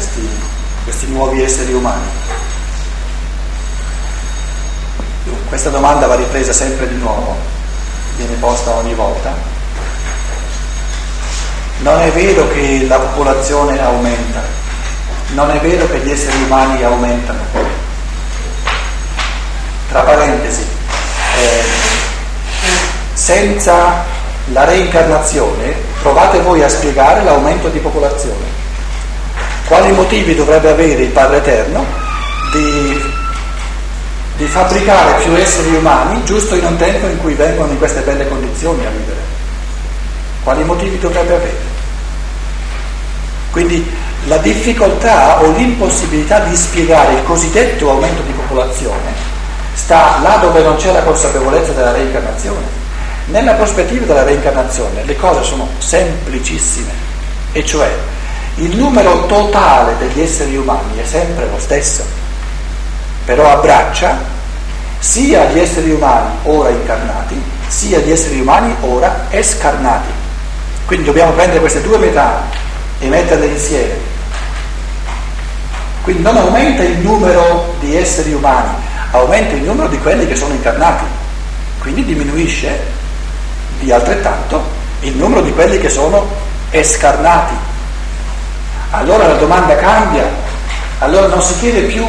questi, questi nuovi esseri umani? Questa domanda va ripresa sempre di nuovo, viene posta ogni volta. Non è vero che la popolazione aumenta, non è vero che gli esseri umani aumentano. Tra parentesi, eh, senza la reincarnazione provate voi a spiegare l'aumento di popolazione. Quali motivi dovrebbe avere il Padre Eterno di di fabbricare più esseri umani giusto in un tempo in cui vengono in queste belle condizioni a vivere. Quali motivi dovrebbe avere? Quindi la difficoltà o l'impossibilità di spiegare il cosiddetto aumento di popolazione sta là dove non c'è la consapevolezza della reincarnazione. Nella prospettiva della reincarnazione le cose sono semplicissime, e cioè il numero totale degli esseri umani è sempre lo stesso però abbraccia sia gli esseri umani ora incarnati, sia gli esseri umani ora escarnati. Quindi dobbiamo prendere queste due metà e metterle insieme. Quindi non aumenta il numero di esseri umani, aumenta il numero di quelli che sono incarnati. Quindi diminuisce di altrettanto il numero di quelli che sono escarnati. Allora la domanda cambia, allora non si chiede più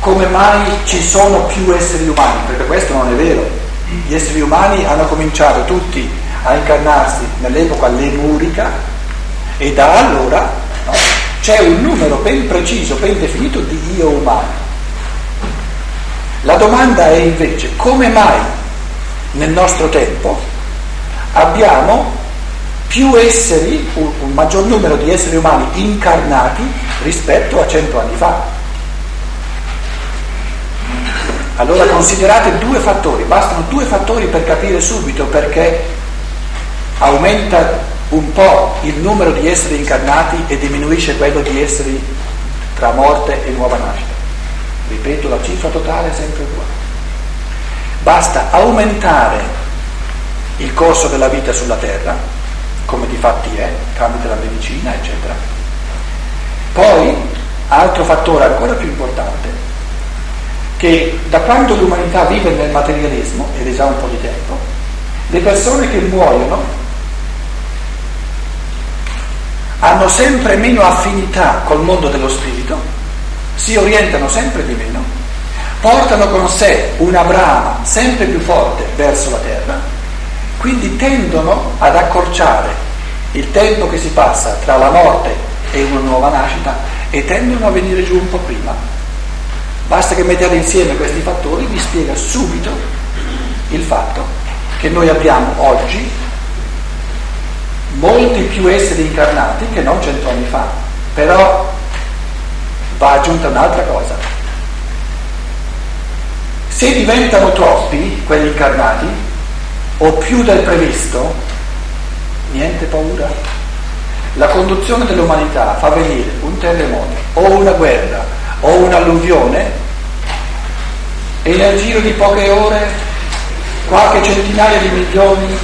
come mai ci sono più esseri umani, perché questo non è vero. Gli esseri umani hanno cominciato tutti a incarnarsi nell'epoca lemurica e da allora no, c'è un numero ben preciso, ben definito di io umani. La domanda è invece come mai nel nostro tempo abbiamo più esseri, un, un maggior numero di esseri umani incarnati rispetto a cento anni fa. Allora considerate due fattori, bastano due fattori per capire subito perché aumenta un po' il numero di esseri incarnati e diminuisce quello di esseri tra morte e nuova nascita. Ripeto, la cifra totale è sempre uguale. Basta aumentare il corso della vita sulla Terra, come di fatti è, tramite la medicina, eccetera. Poi, altro fattore ancora più importante, che da quando l'umanità vive nel materialismo, ed è già un po' di tempo, le persone che muoiono hanno sempre meno affinità col mondo dello spirito, si orientano sempre di meno, portano con sé una brama sempre più forte verso la terra, quindi tendono ad accorciare il tempo che si passa tra la morte e una nuova nascita e tendono a venire giù un po' prima Basta che mettiate insieme questi fattori, vi spiega subito il fatto che noi abbiamo oggi molti più esseri incarnati che non cento anni fa. Però va aggiunta un'altra cosa. Se diventano troppi quelli incarnati, o più del previsto, niente paura. La conduzione dell'umanità fa venire un terremoto o una guerra o un'alluvione e nel giro di poche ore qualche centinaia di milioni.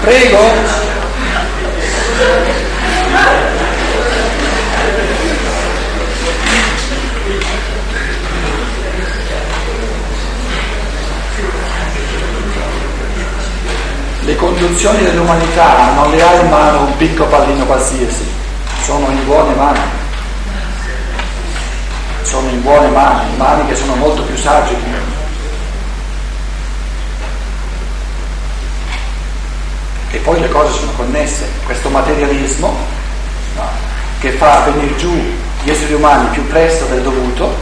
Prego. Le conduzioni dell'umanità non le ha in mano un piccolo pallino qualsiasi, sono in buone mani. Sono in buone mani, mani che sono molto più sagge di me. E poi le cose sono connesse, questo materialismo no, che fa venire giù gli esseri umani più presto del dovuto,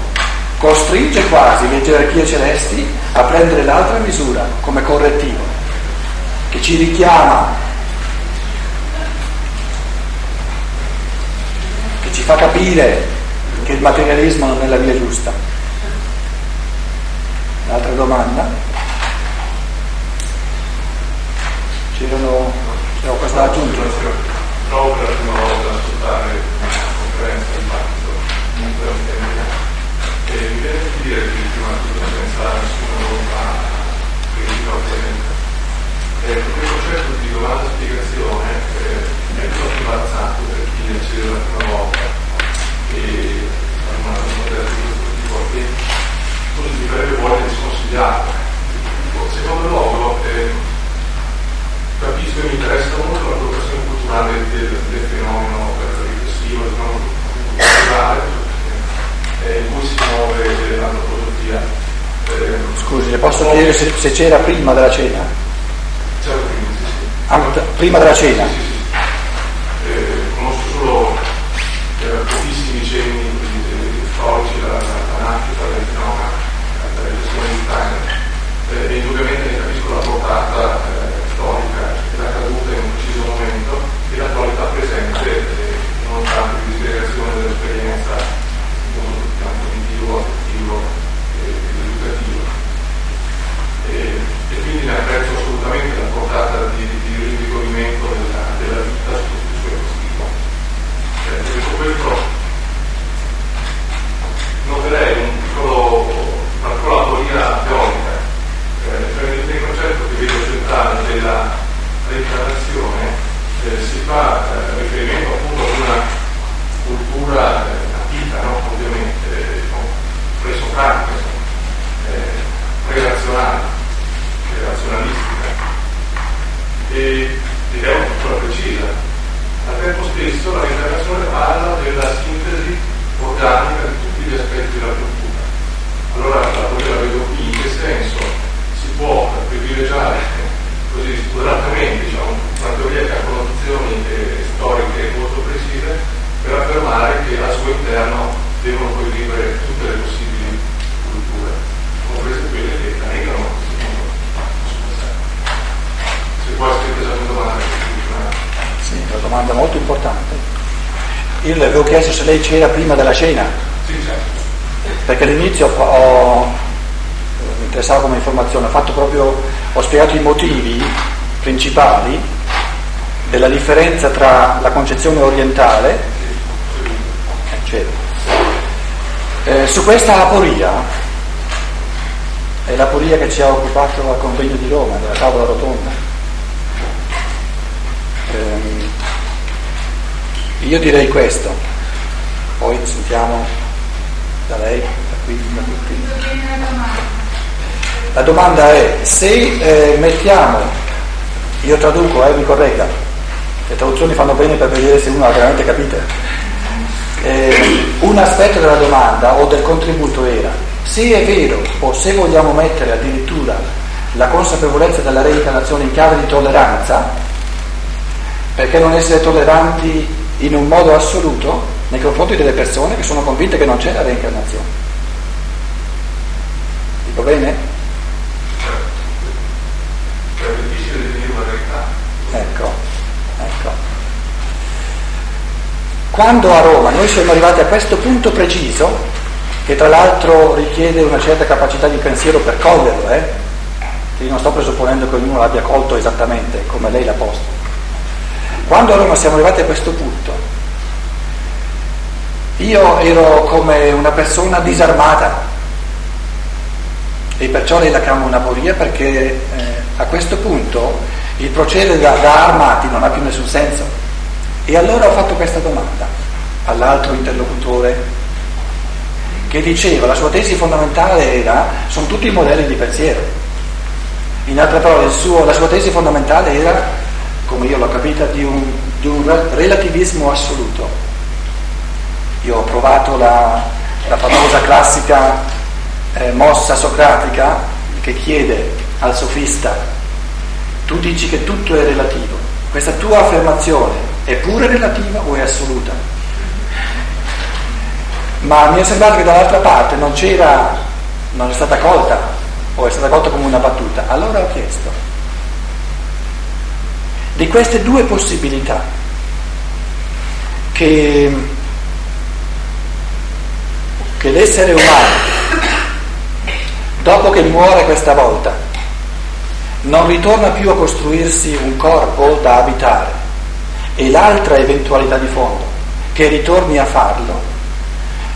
costringe quasi le gerarchie celesti a prendere l'altra misura come correttivo, che ci richiama, che ci fa capire che il materialismo non è la via giusta. Un'altra domanda? C'erano, c'era qualcosa da aggiungere? Trovo per la prima volta ad ascoltare una conferenza di dibattito, comunque un termine, e mi viene da dire che prima di tutto senza Eh, questo cerco di trovare spiegazione eh, è troppo imbarazzante per chi ne accede la prima volta e eh, non una modello di questo tipo che così di breve vuole sconsigliato. Secondo luogo eh, capisco e mi interessa molto la collocazione culturale del, del fenomeno riflessivo, del fenomeno diciamo, culturale eh, in cui si muove l'antropologia. Eh, Scusi, le posso chiedere se, se c'era prima della cena? C'era prima, della cena? Eh, conosco solo eh, pochissimi cenni eh, storici, la, la, nascita del fenomeno, la realizzazione di Steiner, eh, indubbiamente capisco la portata eh, storica e la caduta in un preciso momento e l'attualità presente, eh, nonostante la disgregazione dell'esperienza diciamo, cognitivo, affettivo e educativo. E, e quindi ne apprezzo assolutamente la portata di, di rinvigorimento della, della vita su tutti i suoi aspetti. Eh, detto questo, noterei un piccolo, una piccola aporia teorica, eh, prendete il concetto che vedo centrale della reincarnazione, eh, si fa eh, riferimento appunto ad una cultura eh, nativa, no? ovviamente, eh, diciamo, presocratica, eh, relazionale, relazionalistica, e, ed è una cultura precisa. Al tempo stesso la reincarnazione parla della sintesi organica di tutti gli aspetti della cultura. Allora la la vedo qui, in che senso si può privilegiare così spudoratamente diciamo, una teoria che ha connotazioni eh, storiche molto precise affermare che al suo interno devono poi vivere tutte le possibili culture, comprese quelle che negano mondo Se può essere presa una domanda, Sì, una domanda molto importante. Io le avevo chiesto se lei c'era prima della cena, sì, certo. perché all'inizio ho, mi interessava come informazione, ho fatto proprio, ho spiegato i motivi principali della differenza tra la concezione orientale, eh, c'era. Eh, su questa aporia, è l'aporia che ci ha occupato al convegno di Roma, della tavola rotonda. Ehm, io direi questo, poi sentiamo da lei, da qui, da tutti. La domanda è se eh, mettiamo, io traduco, eh, mi corregga, le traduzioni fanno bene per vedere se uno ha veramente capito. Eh, un aspetto della domanda o del contributo era se è vero o se vogliamo mettere addirittura la consapevolezza della reincarnazione in chiave di tolleranza, perché non essere tolleranti in un modo assoluto nei confronti delle persone che sono convinte che non c'è la reincarnazione. Dico bene? È difficile definire una. Ecco, ecco. Quando a Roma noi siamo arrivati a questo punto preciso, che tra l'altro richiede una certa capacità di pensiero per coglierlo, eh? io non sto presupponendo che ognuno l'abbia colto esattamente come lei l'ha posto. Quando a Roma siamo arrivati a questo punto, io ero come una persona disarmata e perciò lei la chiamo un'aporia perché eh, a questo punto il procedere da, da armati non ha più nessun senso. E allora ho fatto questa domanda all'altro interlocutore che diceva, la sua tesi fondamentale era, sono tutti modelli di pensiero. In altre parole, suo, la sua tesi fondamentale era, come io l'ho capita, di un, di un relativismo assoluto. Io ho provato la, la famosa classica eh, mossa socratica che chiede al sofista, tu dici che tutto è relativo, questa tua affermazione è pure relativa o è assoluta? Ma mi è sembrato che dall'altra parte non c'era, non è stata colta, o è stata colta come una battuta. Allora ho chiesto, di queste due possibilità, che, che l'essere umano, dopo che muore questa volta, non ritorna più a costruirsi un corpo da abitare, e l'altra eventualità di fondo, che ritorni a farlo,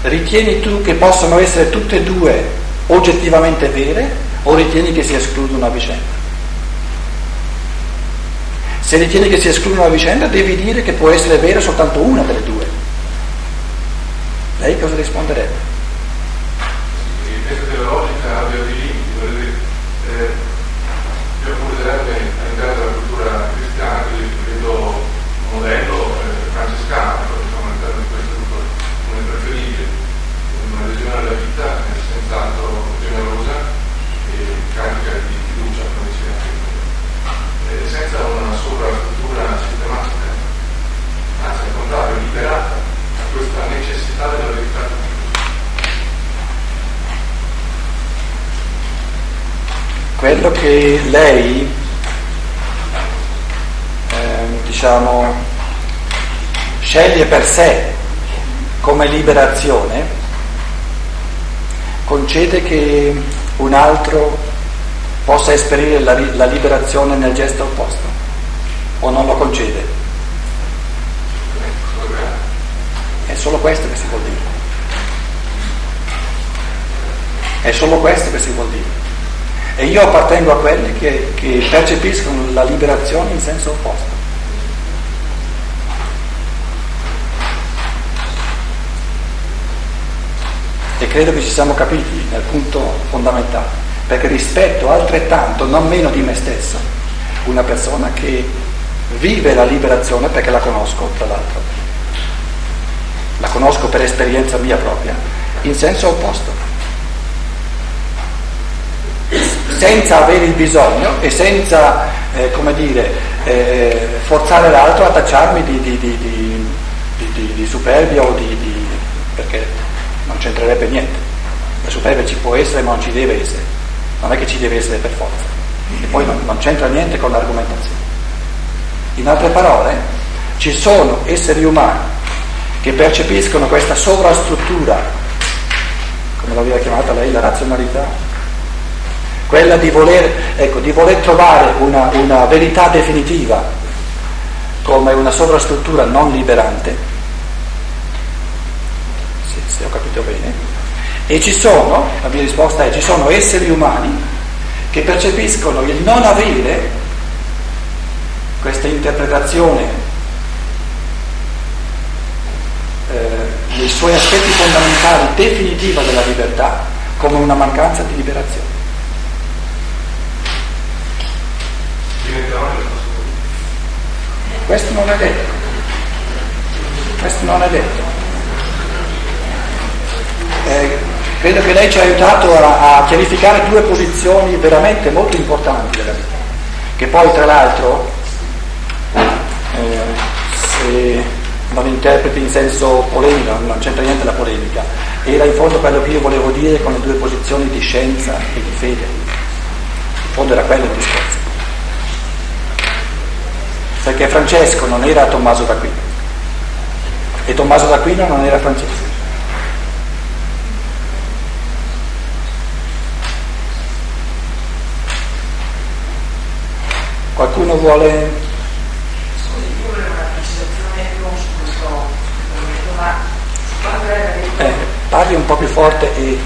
ritieni tu che possano essere tutte e due oggettivamente vere o ritieni che si escludono a vicenda? Se ritieni che si escludono a vicenda devi dire che può essere vera soltanto una delle due. Lei cosa risponderebbe? Sì, penso che la logica abbia dei limiti, voglio dire, eh, io considerare all'interno della cultura cristiana, quindi vedo un modello eh, francescano, diciamo, all'interno di questo gruppo come preferibile, una visione della vita eh, senz'altro generosa e quello che lei, eh, diciamo, sceglie per sé come liberazione, concede che un altro possa esperire la, la liberazione nel gesto opposto o non lo concede. È solo questo che si vuol dire. È solo questo che si vuol dire. E io appartengo a quelli che, che percepiscono la liberazione in senso opposto. E credo che ci siamo capiti nel punto fondamentale, perché rispetto altrettanto, non meno di me stesso, una persona che vive la liberazione perché la conosco, tra l'altro, la conosco per esperienza mia propria, in senso opposto. Senza avere il bisogno e senza, eh, come dire, eh, forzare l'altro a tacciarmi di, di, di, di superbia o di, perché c'entrerebbe niente. La superbia ci può essere ma non ci deve essere, non è che ci deve essere per forza. E poi non, non c'entra niente con l'argomentazione. In altre parole, ci sono esseri umani che percepiscono questa sovrastruttura, come l'aveva chiamata lei, la razionalità, quella di voler, ecco, di voler trovare una, una verità definitiva come una sovrastruttura non liberante, se, ho capito bene, e ci sono, la mia risposta è, ci sono esseri umani che percepiscono il non avere questa interpretazione eh, nei suoi aspetti fondamentali definitiva della libertà come una mancanza di liberazione. Questo non è detto. Questo non è detto. Eh, credo che lei ci ha aiutato a, a, chiarificare due posizioni veramente molto importanti della vita, che poi tra l'altro, eh, se non interpreti in senso polemico, non c'entra niente la polemica, era in fondo quello che io volevo dire con le due posizioni di scienza e di fede. In fondo era quello il discorso perché Francesco non era Tommaso d'Aquino e Tommaso d'Aquino non era Francesco. Qualcuno vuole... Scusi, io volevo una precisazione non su questo argomento, ma quando era detto... Eh, parli un po' più forte e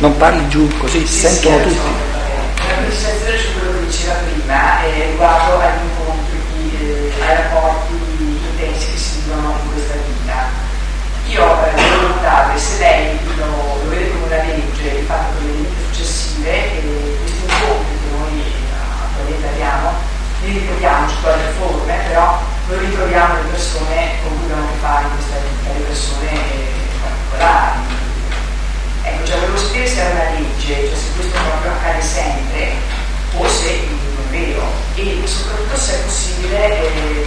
non parli giù, così sì, sentono sì, tutti. Precisazione su quello che diceva prima eh, riguardo agli ai rapporti intensi che si vivono in questa vita. Io eh, volevo notare se lei lo, lo, vede come una legge il fatto che le vite successive e questi incontri che noi eh, attualmente abbiamo, li ritroviamo sotto le forme, però noi ritroviamo le persone con cui abbiamo a che fare in questa vita, le persone particolari. Ecco, cioè volevo sapere se era una legge, cioè se questo proprio accade sempre o se non è vero e soprattutto se è possibile eh,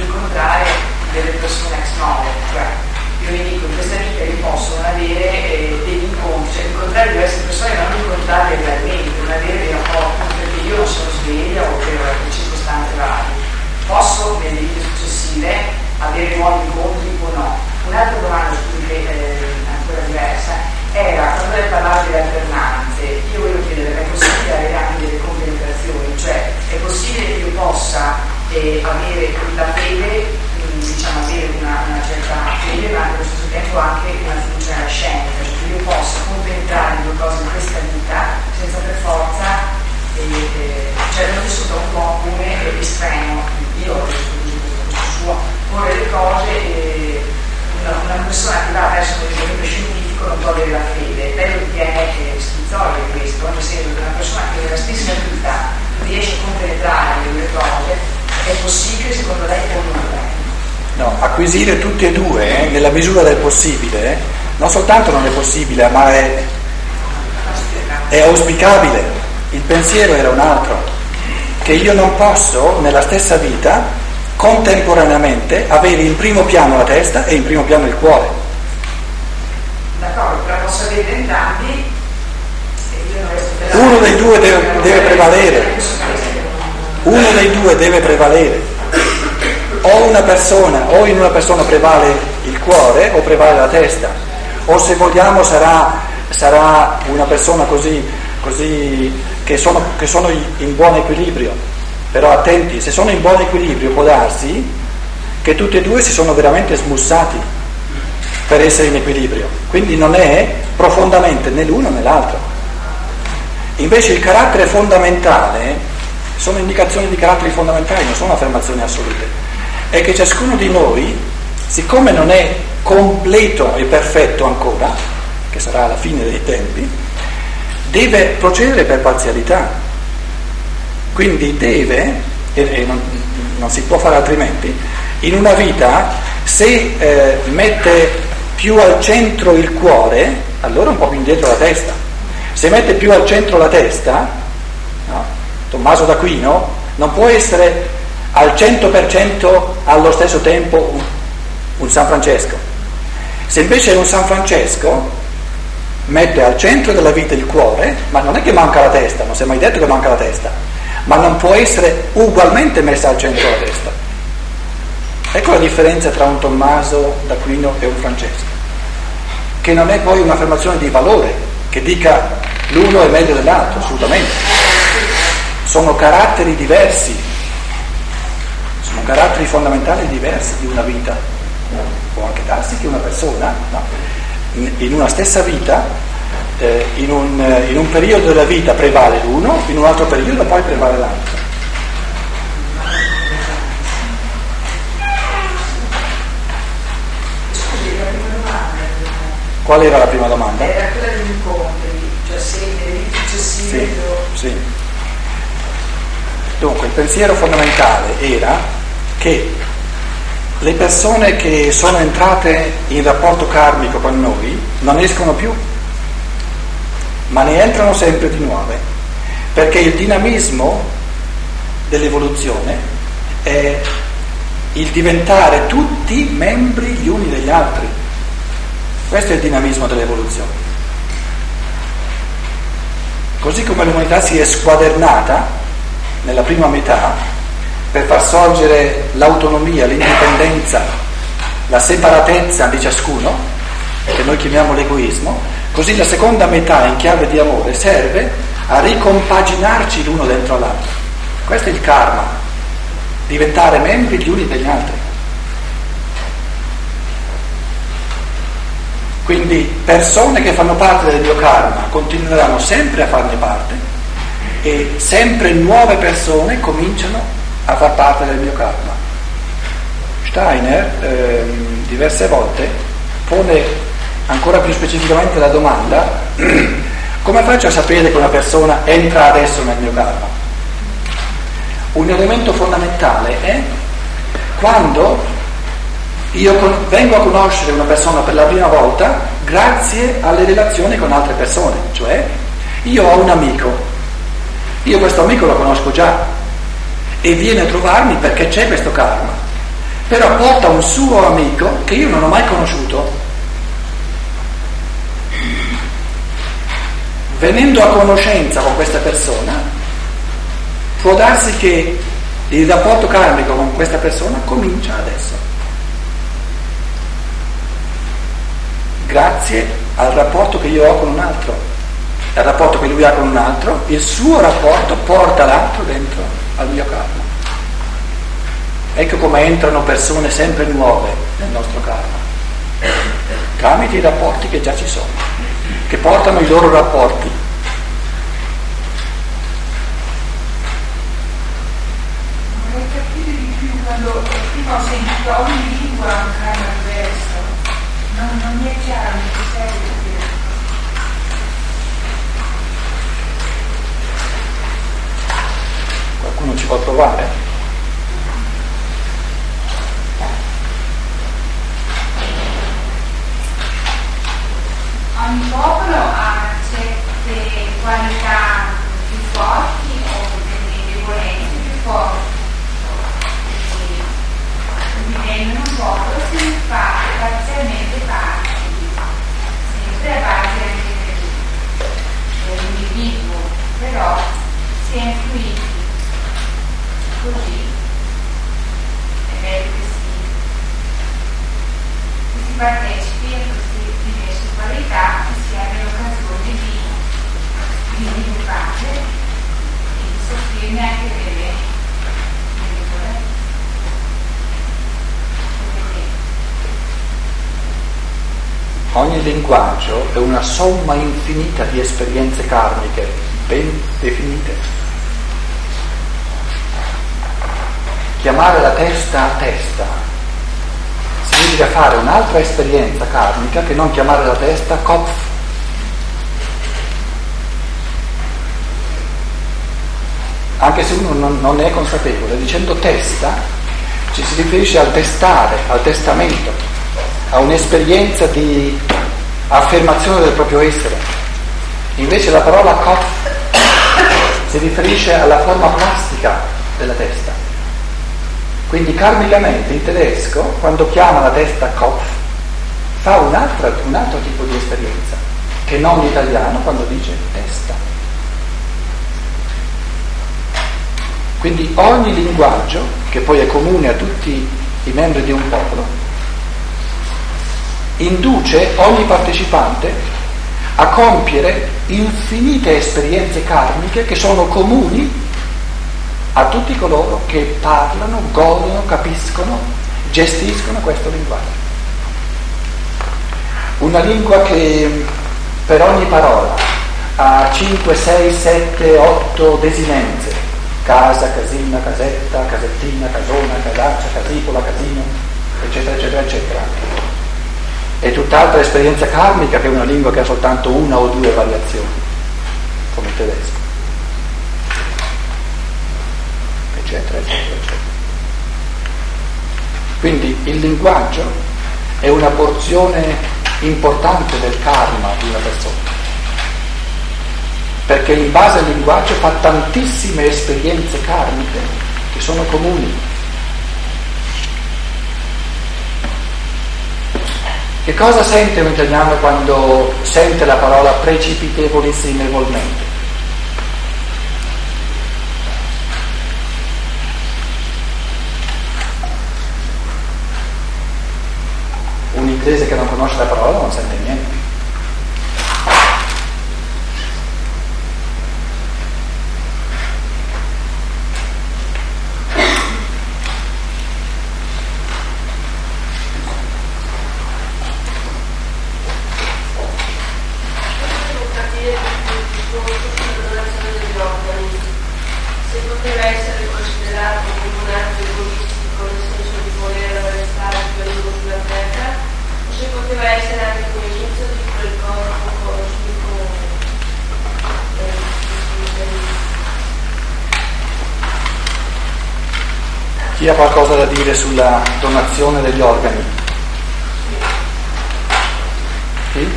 incontrare delle persone ex novo, cioè io mi dico in questa vita io posso non avere eh, degli incontri, cioè incontrare diverse persone ma non incontrarle realmente, non avere dei rapporti perché io non sono sveglia o per circostanze varie. Posso nelle vite successive avere nuovi incontri o no? Un'altra domanda che eh, ancora diversa era quando lei parlava delle alternanze, io voglio chiedere, è possibile avere anche delle compenetrazioni, cioè è possibile che io possa eh, avere la fede, mh, diciamo avere una, una, certa fede, ma allo stesso tempo anche una fiducia nella scienza, cioè che io possa compenetrare due cose in questa vita senza per forza, eh, eh, cioè non vissuto un po' come estremo, io ho vissuto suo, porre le cose, eh, una, una persona che va verso un esempio scientifico non può avere la fede, lo ritiene eh, schizoide questo, nel senso che una persona che nella stessa vita riesce a compenetrare le due cose, è possibile secondo lei o non No, acquisire tutte e due eh, nella misura del possibile, eh, non soltanto non è possibile, ma è, è auspicabile. Il pensiero era un altro, che io non posso nella stessa vita contemporaneamente avere in primo piano la testa e in primo piano il cuore. Posso avere entrambi Uno dei due deve, deve prevalere. Uno dei due deve prevalere. O una persona, o in una persona prevale il cuore o prevale la testa. O se vogliamo sarà, sarà una persona così, così che, sono, che sono in buon equilibrio. Però attenti, se sono in buon equilibrio può darsi che tutti e due si sono veramente smussati per essere in equilibrio. Quindi non è profondamente né l'uno né l'altro. Invece il carattere fondamentale sono indicazioni di caratteri fondamentali, non sono affermazioni assolute. È che ciascuno di noi, siccome non è completo e perfetto ancora, che sarà alla fine dei tempi, deve procedere per parzialità. Quindi deve, e non, non si può fare altrimenti, in una vita se eh, mette più al centro il cuore, allora un po' più indietro la testa. Se mette più al centro la testa, no? Tommaso d'Aquino non può essere al 100% allo stesso tempo un, un San Francesco. Se invece è un San Francesco, mette al centro della vita il cuore, ma non è che manca la testa, non si è mai detto che manca la testa, ma non può essere ugualmente messa al centro la testa. Ecco la differenza tra un Tommaso d'Aquino e un Francesco, che non è poi un'affermazione di valore, che dica l'uno è meglio dell'altro, assolutamente. Sono caratteri diversi, sono caratteri fondamentali diversi di una vita. Può anche darsi che una persona, no, in una stessa vita, eh, in, un, in un periodo della vita prevale l'uno, in un altro periodo poi prevale l'altro. Qual era la prima domanda? Era quella degli incontri, cioè se nei successivi... Sì, sì. Dunque, il pensiero fondamentale era che le persone che sono entrate in rapporto karmico con noi non escono più, ma ne entrano sempre di nuove, perché il dinamismo dell'evoluzione è il diventare tutti membri gli uni degli altri. Questo è il dinamismo dell'evoluzione. Così come l'umanità si è squadernata nella prima metà per far sorgere l'autonomia, l'indipendenza, la separatezza di ciascuno, che noi chiamiamo l'egoismo, così la seconda metà in chiave di amore serve a ricompaginarci l'uno dentro l'altro. Questo è il karma, diventare membri gli uni degli altri. Quindi persone che fanno parte del mio karma continueranno sempre a farne parte e sempre nuove persone cominciano a far parte del mio karma. Steiner ehm, diverse volte pone ancora più specificamente la domanda come faccio a sapere che una persona entra adesso nel mio karma? Un elemento fondamentale è quando io vengo a conoscere una persona per la prima volta grazie alle relazioni con altre persone, cioè io ho un amico, io questo amico lo conosco già e viene a trovarmi perché c'è questo karma, però porta un suo amico che io non ho mai conosciuto. Venendo a conoscenza con questa persona, può darsi che il rapporto karmico con questa persona comincia adesso. Grazie al rapporto che io ho con un altro, al rapporto che lui ha con un altro, il suo rapporto porta l'altro dentro al mio karma. Ecco come entrano persone sempre nuove nel nostro karma, tramite i rapporti che già ci sono, che portano i loro rapporti. Vorrei capire di più quando prima ho sentito ogni lingua un karma non, non mi è chiaro in che senso Qualcuno ci può provare? Ogni popolo ha certe qualità più forti o delle debolezze più forti. partecipi a queste diverse qualità insieme all'occasione di, di sviluppare e di soffrirne anche delle, delle, Ogni linguaggio è una somma infinita di esperienze karmiche ben definite. Chiamare la testa a testa significa fare un'altra esperienza karmica che non chiamare la testa kopf. Anche se uno non, non ne è consapevole, dicendo testa ci si riferisce al testare, al testamento, a un'esperienza di affermazione del proprio essere. Invece la parola kopf si riferisce alla forma plastica della testa. Quindi karmicamente in tedesco, quando chiama la testa Kopf, fa un altro, un altro tipo di esperienza, che non in italiano quando dice testa. Quindi ogni linguaggio, che poi è comune a tutti i membri di un popolo, induce ogni partecipante a compiere infinite esperienze karmiche che sono comuni a tutti coloro che parlano, godono, capiscono, gestiscono questo linguaggio. Una lingua che per ogni parola ha 5, 6, 7, 8 desinenze, casa, casina, casetta, casettina, casona, casaccia, casipola, casino, eccetera, eccetera, eccetera. È tutt'altra esperienza karmica che una lingua che ha soltanto una o due variazioni, come il tedesco. Eccetera, eccetera, eccetera. Quindi il linguaggio è una porzione importante del karma di una persona, perché in base al linguaggio fa tantissime esperienze karmiche che sono comuni. Che cosa sente un italiano quando sente la parola precipitevolissimevolmente? Un inglese che non conosce la parola non sente niente. Dire sulla donazione degli organi? Sì?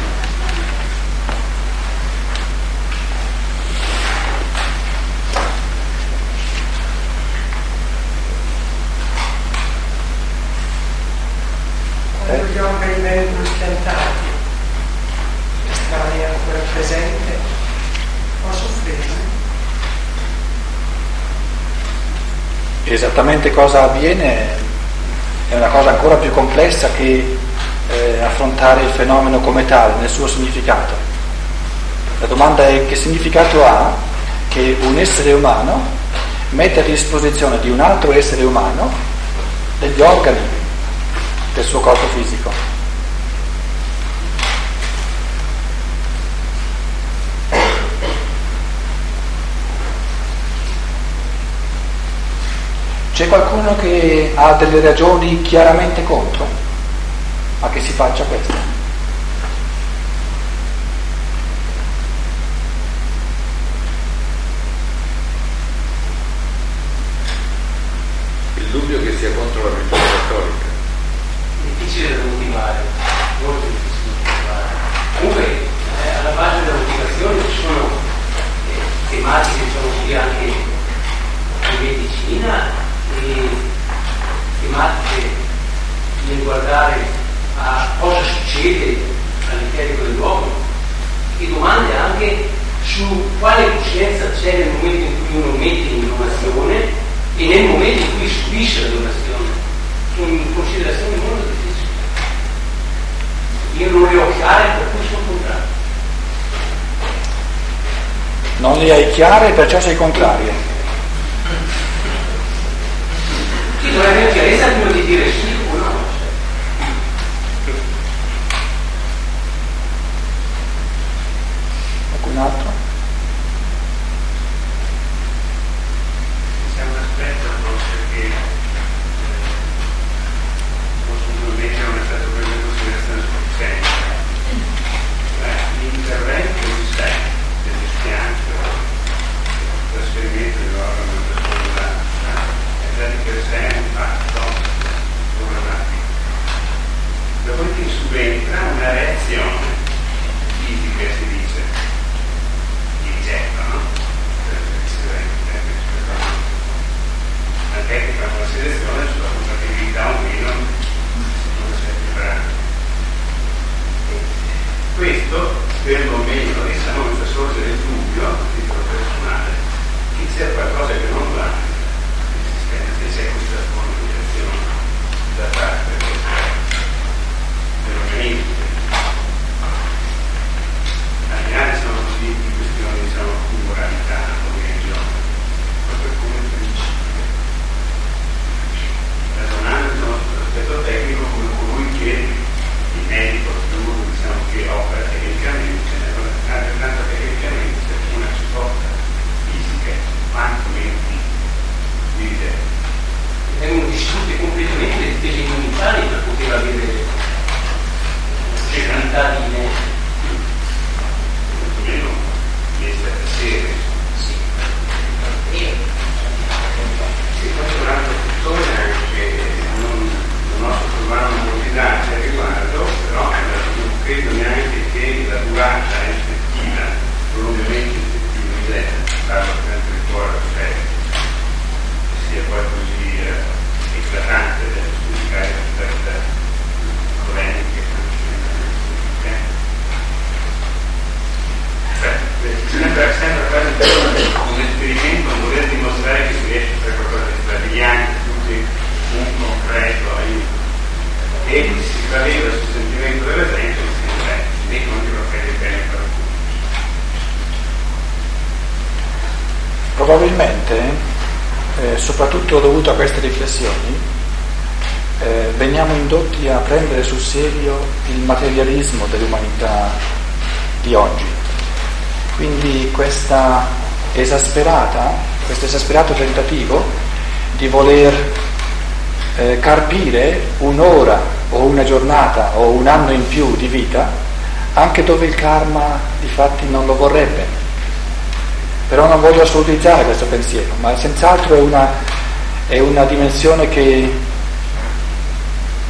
Quando gli organi vengono schiantati, l'estraneo è ancora presente, può soffrire. Esattamente cosa avviene è una cosa ancora più complessa che eh, affrontare il fenomeno come tale, nel suo significato. La domanda è che significato ha che un essere umano mette a disposizione di un altro essere umano degli organi del suo corpo fisico. C'è qualcuno che ha delle ragioni chiaramente contro a che si faccia questo? Il dubbio che sia contro la religione cattolica. difficile da motivare, molto difficile da motivare. Comunque eh, alla base della motivazione ci sono eh, tematiche diciamo così anche in medicina e tematiche nel guardare a cosa succede all'interno dell'uomo e domande anche su quale coscienza c'è nel momento in cui uno mette in donazione e nel momento in cui subisce la donazione. Sono considerazioni molto difficili. Io non le ho chiare per cui sono contrario. Non le hai chiare perciò sei contrario. chi dovrebbe chiarezza prima di dire sì o no. Ecco Qualcun altro? condotti a prendere sul serio il materialismo dell'umanità di oggi. Quindi questa esasperata, questo esasperato tentativo di voler eh, carpire un'ora o una giornata o un anno in più di vita, anche dove il karma di fatti non lo vorrebbe. Però non voglio assolutizzare questo pensiero, ma senz'altro è una, è una dimensione che